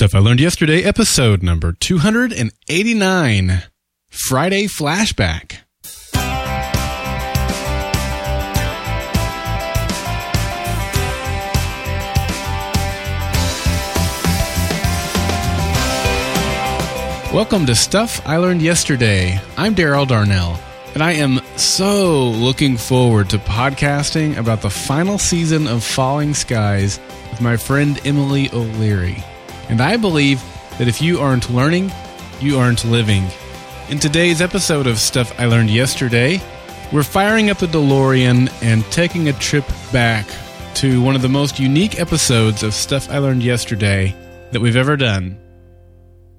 Stuff I Learned Yesterday, episode number 289 Friday Flashback. Welcome to Stuff I Learned Yesterday. I'm Daryl Darnell, and I am so looking forward to podcasting about the final season of Falling Skies with my friend Emily O'Leary. And I believe that if you aren't learning, you aren't living. In today's episode of Stuff I Learned Yesterday, we're firing up the DeLorean and taking a trip back to one of the most unique episodes of Stuff I Learned Yesterday that we've ever done.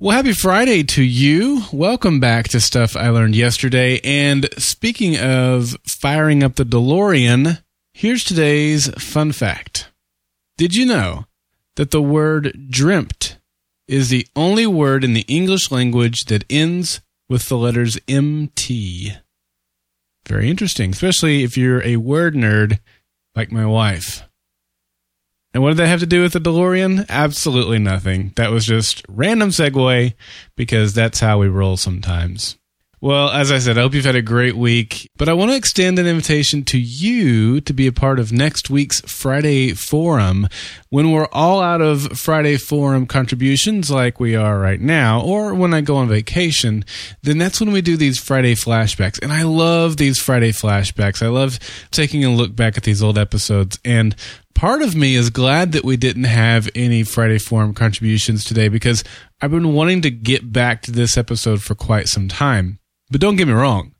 Well, happy Friday to you. Welcome back to Stuff I Learned Yesterday. And speaking of firing up the DeLorean, here's today's fun fact. Did you know that the word dreamt is the only word in the English language that ends with the letters MT? Very interesting, especially if you're a word nerd like my wife. And what did that have to do with the DeLorean? Absolutely nothing. That was just random segue because that's how we roll sometimes. Well, as I said, I hope you've had a great week, but I want to extend an invitation to you to be a part of next week's Friday Forum. When we're all out of Friday Forum contributions like we are right now, or when I go on vacation, then that's when we do these Friday flashbacks. And I love these Friday flashbacks. I love taking a look back at these old episodes and part of me is glad that we didn't have any Friday Forum contributions today because I've been wanting to get back to this episode for quite some time. But don't get me wrong.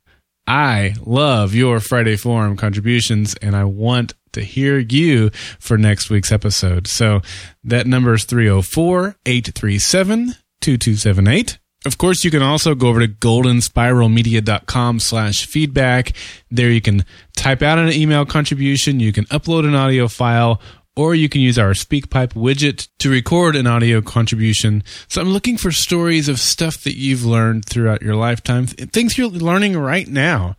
I love your Friday Forum contributions and I want to hear you for next week's episode. So that number is 304 837 2278. Of course, you can also go over to goldenspiralmedia.com slash feedback. There you can type out an email contribution. You can upload an audio file or you can use our SpeakPipe widget to record an audio contribution. So I'm looking for stories of stuff that you've learned throughout your lifetime, things you're learning right now,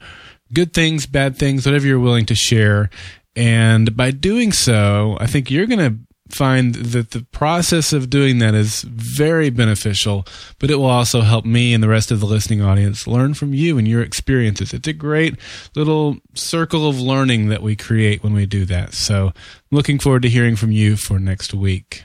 good things, bad things, whatever you're willing to share. And by doing so, I think you're going to find that the process of doing that is very beneficial, but it will also help me and the rest of the listening audience learn from you and your experiences. It's a great little circle of learning that we create when we do that. So, looking forward to hearing from you for next week.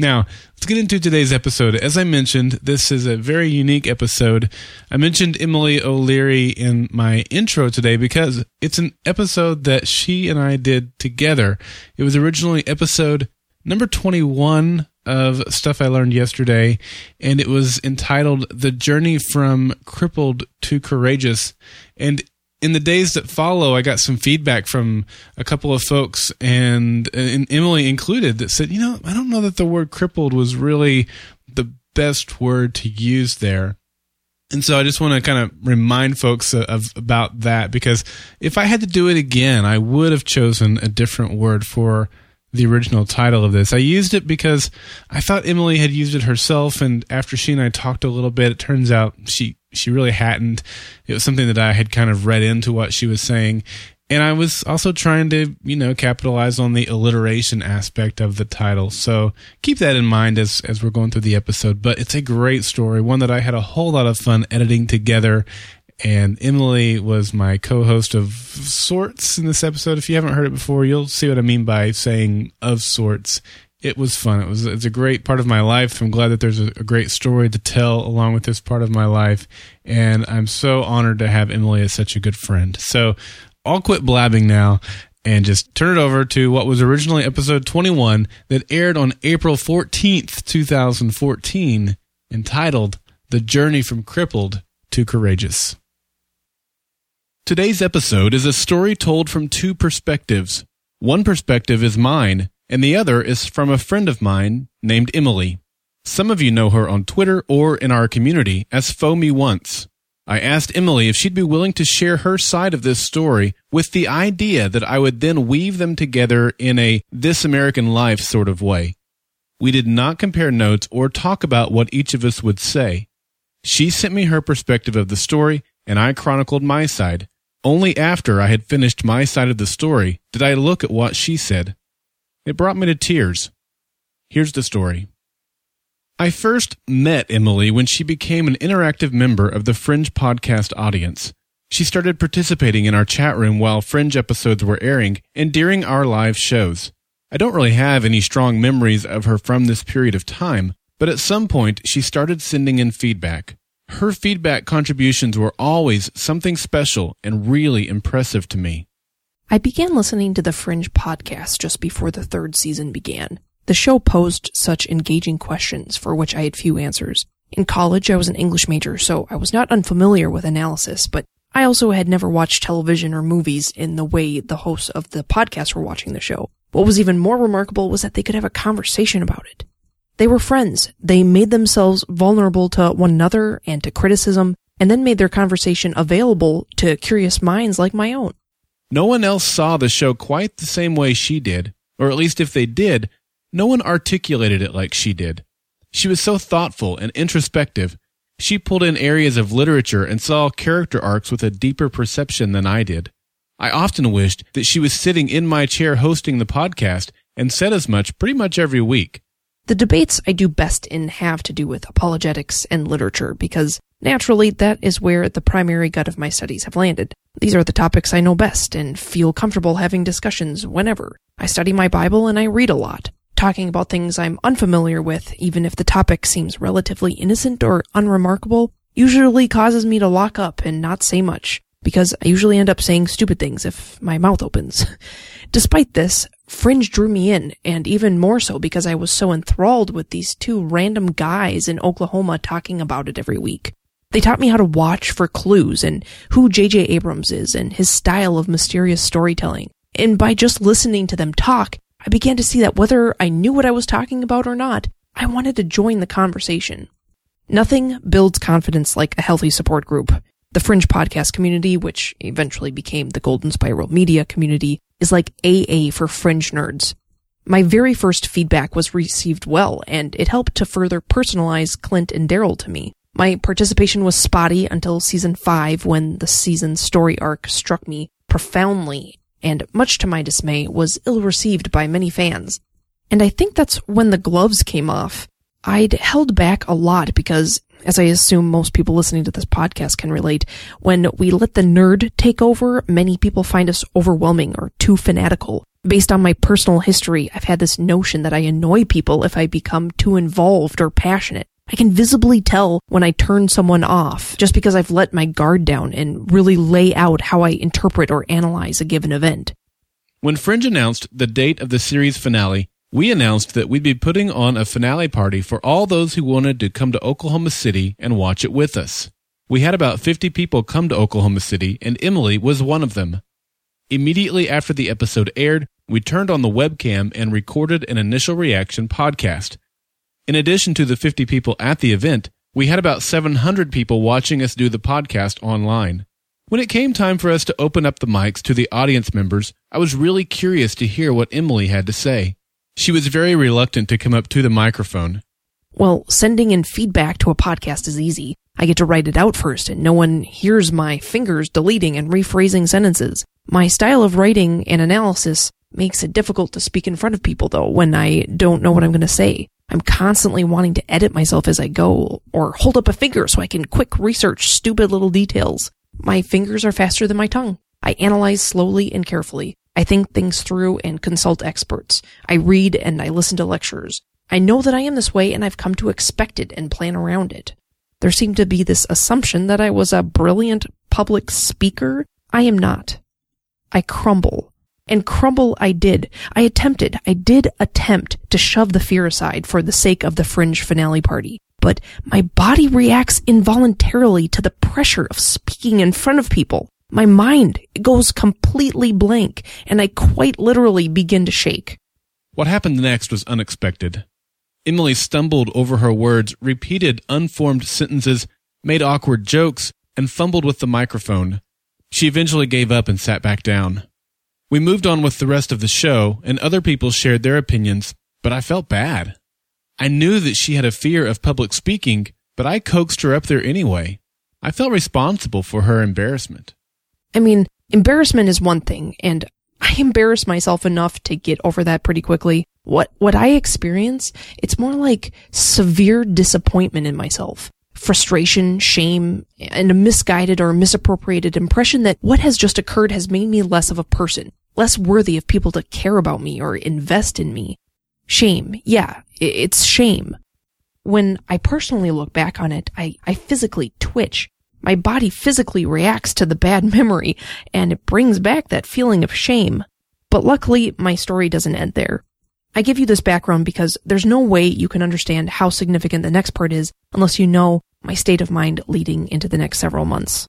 Now, let's get into today's episode. As I mentioned, this is a very unique episode. I mentioned Emily O'Leary in my intro today because it's an episode that she and I did together. It was originally episode number 21 of Stuff I Learned Yesterday, and it was entitled The Journey from Crippled to Courageous. And in the days that follow, I got some feedback from a couple of folks, and, and Emily included, that said, you know, I don't know that the word crippled was really the best word to use there. And so I just want to kind of remind folks of, of, about that because if I had to do it again, I would have chosen a different word for the original title of this. I used it because I thought Emily had used it herself, and after she and I talked a little bit, it turns out she she really hadn't. It was something that I had kind of read into what she was saying, and I was also trying to you know capitalize on the alliteration aspect of the title. So keep that in mind as as we're going through the episode. But it's a great story, one that I had a whole lot of fun editing together and Emily was my co-host of sorts in this episode. If you haven't heard it before, you'll see what I mean by saying of sorts. It was fun. It was it's a great part of my life. I'm glad that there's a, a great story to tell along with this part of my life, and I'm so honored to have Emily as such a good friend. So I'll quit blabbing now and just turn it over to what was originally episode 21 that aired on April 14th, 2014, entitled "The Journey from Crippled to Courageous." Today's episode is a story told from two perspectives. One perspective is mine, and the other is from a friend of mine named Emily. Some of you know her on Twitter or in our community as Foamy Once. I asked Emily if she'd be willing to share her side of this story with the idea that I would then weave them together in a This American Life sort of way. We did not compare notes or talk about what each of us would say. She sent me her perspective of the story, and I chronicled my side, only after I had finished my side of the story did I look at what she said. It brought me to tears. Here's the story. I first met Emily when she became an interactive member of the Fringe podcast audience. She started participating in our chat room while Fringe episodes were airing and during our live shows. I don't really have any strong memories of her from this period of time, but at some point she started sending in feedback. Her feedback contributions were always something special and really impressive to me. I began listening to the Fringe podcast just before the third season began. The show posed such engaging questions for which I had few answers. In college, I was an English major, so I was not unfamiliar with analysis, but I also had never watched television or movies in the way the hosts of the podcast were watching the show. What was even more remarkable was that they could have a conversation about it. They were friends. They made themselves vulnerable to one another and to criticism, and then made their conversation available to curious minds like my own. No one else saw the show quite the same way she did, or at least if they did, no one articulated it like she did. She was so thoughtful and introspective. She pulled in areas of literature and saw character arcs with a deeper perception than I did. I often wished that she was sitting in my chair hosting the podcast and said as much pretty much every week. The debates I do best in have to do with apologetics and literature because naturally that is where the primary gut of my studies have landed. These are the topics I know best and feel comfortable having discussions whenever. I study my Bible and I read a lot talking about things I'm unfamiliar with, even if the topic seems relatively innocent or unremarkable, usually causes me to lock up and not say much, because I usually end up saying stupid things if my mouth opens. Despite this, Fringe drew me in, and even more so because I was so enthralled with these two random guys in Oklahoma talking about it every week. They taught me how to watch for clues and who J.J. Abrams is and his style of mysterious storytelling. And by just listening to them talk, I began to see that whether I knew what I was talking about or not, I wanted to join the conversation. Nothing builds confidence like a healthy support group. The Fringe podcast community, which eventually became the Golden Spiral Media community, is like AA for Fringe nerds. My very first feedback was received well, and it helped to further personalize Clint and Daryl to me. My participation was spotty until season 5 when the season's story arc struck me profoundly and much to my dismay, was ill received by many fans. And I think that's when the gloves came off. I'd held back a lot because, as I assume most people listening to this podcast can relate, when we let the nerd take over, many people find us overwhelming or too fanatical. Based on my personal history, I've had this notion that I annoy people if I become too involved or passionate. I can visibly tell when I turn someone off just because I've let my guard down and really lay out how I interpret or analyze a given event. When Fringe announced the date of the series finale, we announced that we'd be putting on a finale party for all those who wanted to come to Oklahoma City and watch it with us. We had about 50 people come to Oklahoma City, and Emily was one of them. Immediately after the episode aired, we turned on the webcam and recorded an initial reaction podcast. In addition to the 50 people at the event, we had about 700 people watching us do the podcast online. When it came time for us to open up the mics to the audience members, I was really curious to hear what Emily had to say. She was very reluctant to come up to the microphone. Well, sending in feedback to a podcast is easy. I get to write it out first, and no one hears my fingers deleting and rephrasing sentences. My style of writing and analysis makes it difficult to speak in front of people, though, when I don't know what I'm going to say. I'm constantly wanting to edit myself as I go, or hold up a finger so I can quick research stupid little details. My fingers are faster than my tongue. I analyze slowly and carefully. I think things through and consult experts. I read and I listen to lectures. I know that I am this way and I've come to expect it and plan around it. There seemed to be this assumption that I was a brilliant public speaker. I am not. I crumble and crumble I did. I attempted, I did attempt to shove the fear aside for the sake of the fringe finale party. But my body reacts involuntarily to the pressure of speaking in front of people. My mind goes completely blank, and I quite literally begin to shake. What happened next was unexpected. Emily stumbled over her words, repeated unformed sentences, made awkward jokes, and fumbled with the microphone. She eventually gave up and sat back down. We moved on with the rest of the show, and other people shared their opinions, but I felt bad. I knew that she had a fear of public speaking, but I coaxed her up there anyway. I felt responsible for her embarrassment. I mean, embarrassment is one thing, and I embarrass myself enough to get over that pretty quickly. What, what I experience, it's more like severe disappointment in myself. Frustration, shame, and a misguided or misappropriated impression that what has just occurred has made me less of a person, less worthy of people to care about me or invest in me. Shame. Yeah, it's shame. When I personally look back on it, I, I physically twitch. My body physically reacts to the bad memory and it brings back that feeling of shame. But luckily, my story doesn't end there. I give you this background because there's no way you can understand how significant the next part is unless you know my state of mind leading into the next several months.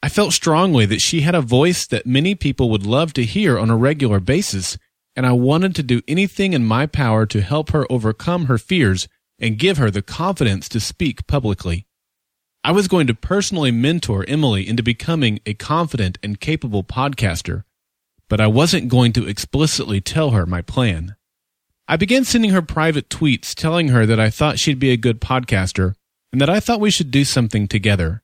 I felt strongly that she had a voice that many people would love to hear on a regular basis, and I wanted to do anything in my power to help her overcome her fears and give her the confidence to speak publicly. I was going to personally mentor Emily into becoming a confident and capable podcaster, but I wasn't going to explicitly tell her my plan. I began sending her private tweets telling her that I thought she'd be a good podcaster and that I thought we should do something together.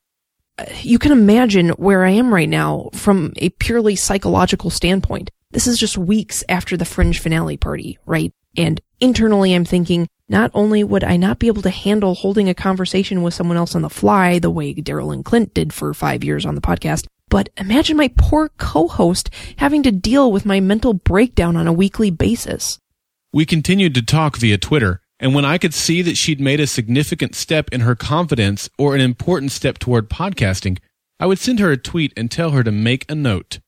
Uh, you can imagine where I am right now from a purely psychological standpoint. This is just weeks after the fringe finale party, right? And internally I'm thinking, not only would I not be able to handle holding a conversation with someone else on the fly the way Daryl and Clint did for five years on the podcast, but imagine my poor co-host having to deal with my mental breakdown on a weekly basis. We continued to talk via Twitter, and when I could see that she'd made a significant step in her confidence or an important step toward podcasting, I would send her a tweet and tell her to make a note.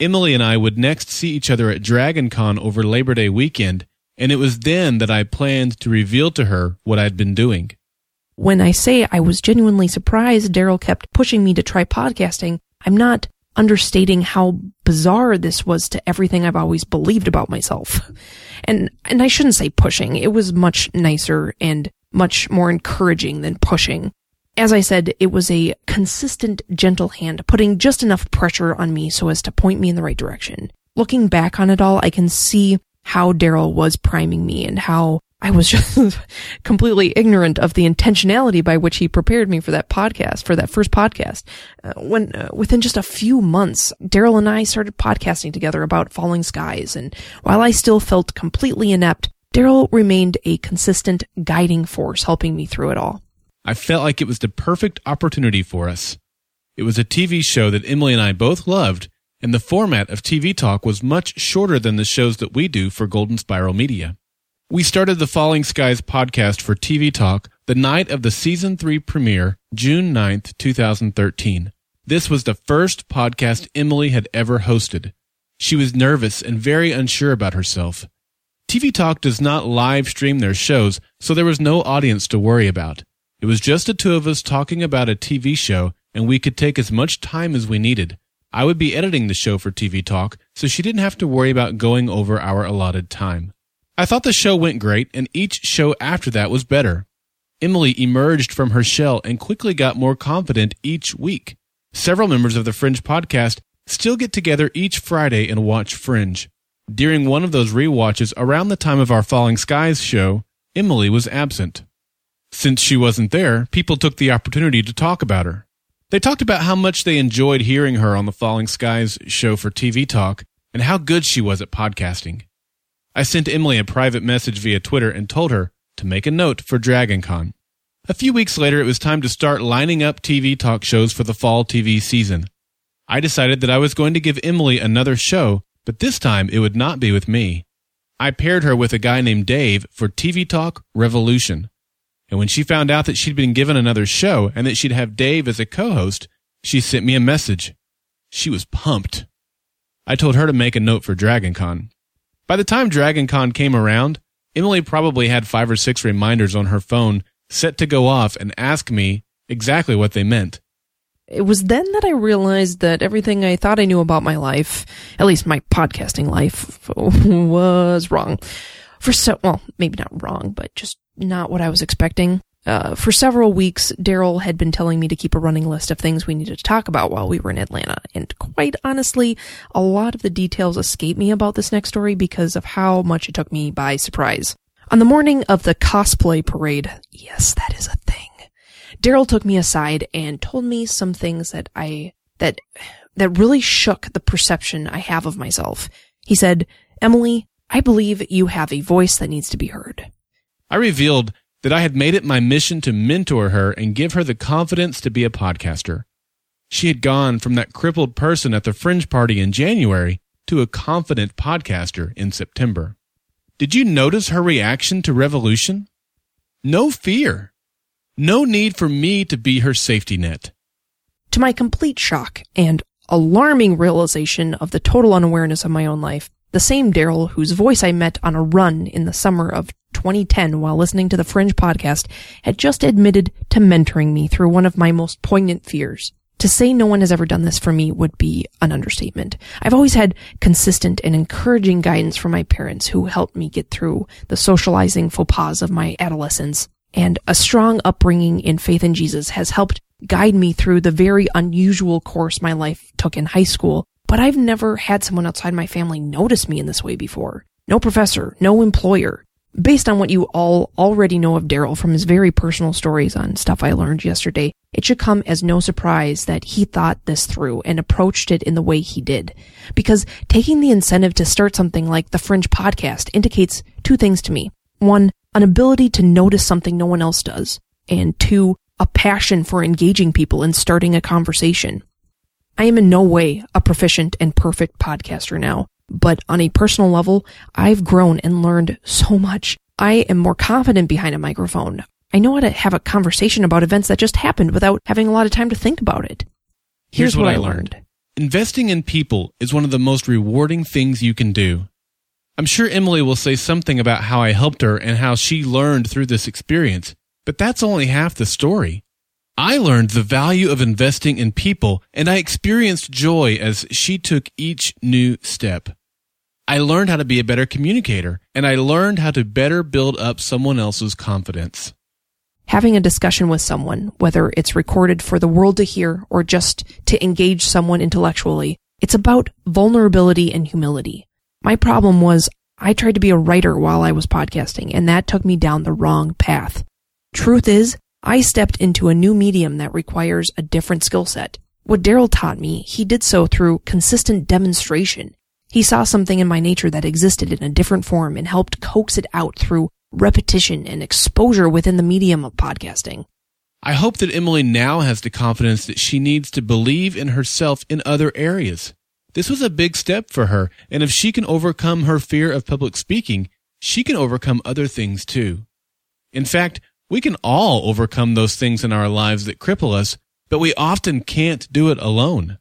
Emily and I would next see each other at DragonCon over Labor Day weekend, and it was then that I planned to reveal to her what I'd been doing. When I say I was genuinely surprised Daryl kept pushing me to try podcasting, I'm not understating how bizarre this was to everything I've always believed about myself. And, and I shouldn't say pushing. It was much nicer and much more encouraging than pushing. As I said, it was a consistent, gentle hand, putting just enough pressure on me so as to point me in the right direction. Looking back on it all, I can see how Daryl was priming me and how I was just completely ignorant of the intentionality by which he prepared me for that podcast, for that first podcast. Uh, when uh, within just a few months, Daryl and I started podcasting together about falling skies, and while I still felt completely inept, Daryl remained a consistent guiding force, helping me through it all. I felt like it was the perfect opportunity for us. It was a TV show that Emily and I both loved, and the format of TV Talk was much shorter than the shows that we do for Golden Spiral Media. We started the Falling Skies podcast for TV Talk the night of the season 3 premiere, June 9th, 2013. This was the first podcast Emily had ever hosted. She was nervous and very unsure about herself. TV Talk does not live stream their shows, so there was no audience to worry about. It was just the two of us talking about a TV show, and we could take as much time as we needed. I would be editing the show for TV Talk, so she didn't have to worry about going over our allotted time. I thought the show went great, and each show after that was better. Emily emerged from her shell and quickly got more confident each week. Several members of the Fringe podcast still get together each Friday and watch Fringe. During one of those re-watches around the time of our Falling Skies show, Emily was absent. Since she wasn't there, people took the opportunity to talk about her. They talked about how much they enjoyed hearing her on the Falling Skies show for TV Talk and how good she was at podcasting. I sent Emily a private message via Twitter and told her to make a note for DragonCon. A few weeks later, it was time to start lining up TV talk shows for the fall TV season. I decided that I was going to give Emily another show, but this time it would not be with me. I paired her with a guy named Dave for TV Talk Revolution. And when she found out that she'd been given another show and that she'd have Dave as a co-host, she sent me a message. She was pumped. I told her to make a note for DragonCon. By the time DragonCon came around, Emily probably had five or six reminders on her phone set to go off and ask me exactly what they meant. It was then that I realized that everything I thought I knew about my life, at least my podcasting life, was wrong. For so, well, maybe not wrong, but just not what I was expecting. Uh, for several weeks, Daryl had been telling me to keep a running list of things we needed to talk about while we were in Atlanta. And quite honestly, a lot of the details escape me about this next story because of how much it took me by surprise. On the morning of the cosplay parade, yes, that is a thing, Daryl took me aside and told me some things that I, that, that really shook the perception I have of myself. He said, Emily, I believe you have a voice that needs to be heard. I revealed that I had made it my mission to mentor her and give her the confidence to be a podcaster. She had gone from that crippled person at the fringe party in January to a confident podcaster in September. Did you notice her reaction to revolution? No fear. No need for me to be her safety net. To my complete shock and alarming realization of the total unawareness of my own life, the same Daryl whose voice I met on a run in the summer of 2010 while listening to the Fringe podcast had just admitted to mentoring me through one of my most poignant fears. To say no one has ever done this for me would be an understatement. I've always had consistent and encouraging guidance from my parents who helped me get through the socializing faux pas of my adolescence. And a strong upbringing in faith in Jesus has helped guide me through the very unusual course my life took in high school. But I've never had someone outside my family notice me in this way before. No professor, no employer, Based on what you all already know of Daryl from his very personal stories on stuff I learned yesterday, it should come as no surprise that he thought this through and approached it in the way he did. Because taking the incentive to start something like the Fringe podcast indicates two things to me. One, an ability to notice something no one else does. And two, a passion for engaging people and starting a conversation. I am in no way a proficient and perfect podcaster now, but on a personal level, I've grown and learned so much. I am more confident behind a microphone. I know how to have a conversation about events that just happened without having a lot of time to think about it. Here's, Here's what, what, I learned. learned. Investing in people is one of the most rewarding things you can do. I'm sure Emily will say something about how I helped her and how she learned through this experience, but that's only half the story. I learned the value of investing in people and I experienced joy as she took each new step. I learned how to be a better communicator and I learned how to better build up someone else's confidence. Having a discussion with someone, whether it's recorded for the world to hear or just to engage someone intellectually, it's about vulnerability and humility. My problem was I tried to be a writer while I was podcasting and that took me down the wrong path. Truth is, I stepped into a new medium that requires a different skill set. What Daryl taught me, he did so through consistent demonstration he saw something in my nature that existed in a different form and helped coax it out through repetition and exposure within the medium of podcasting. I hope that Emily now has the confidence that she needs to believe in herself in other areas. This was a big step for her, and if she can overcome her fear of public speaking, she can overcome other things too. In fact, we can all overcome those things in our lives that cripple us, but we often can't do it alone.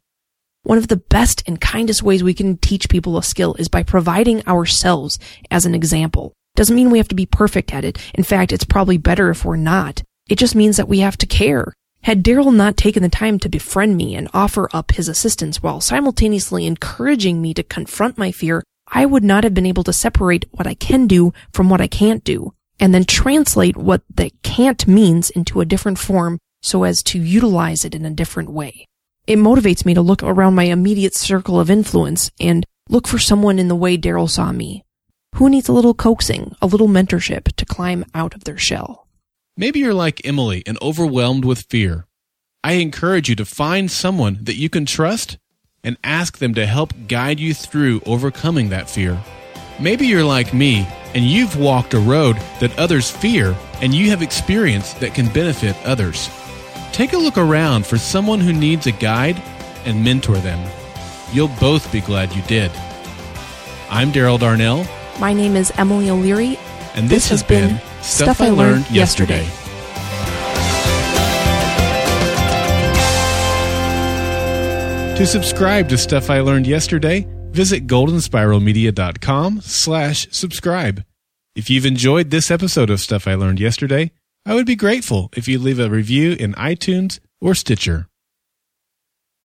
One of the best and kindest ways we can teach people a skill is by providing ourselves as an example. Doesn't mean we have to be perfect at it. In fact, it's probably better if we're not. It just means that we have to care. Had Daryl not taken the time to befriend me and offer up his assistance while simultaneously encouraging me to confront my fear, I would not have been able to separate what I can do from what I can't do, and then translate what the can't means into a different form so as to utilize it in a different way. It motivates me to look around my immediate circle of influence and look for someone in the way Daryl saw me. Who needs a little coaxing, a little mentorship to climb out of their shell? Maybe you're like Emily and overwhelmed with fear. I encourage you to find someone that you can trust and ask them to help guide you through overcoming that fear. Maybe you're like me and you've walked a road that others fear and you have experience that can benefit others. Take a look around for someone who needs a guide and mentor them. You'll both be glad you did. I'm Daryl Darnell. My name is Emily O'Leary. And this, this has, been Stuff, Stuff I Learned Yesterday. yesterday. To subscribe to Stuff I Learned Yesterday, visit goldenspiralmedia.com slash subscribe. If you've enjoyed this episode of Stuff I Learned Yesterday, I would be grateful if you leave a review in iTunes or Stitcher.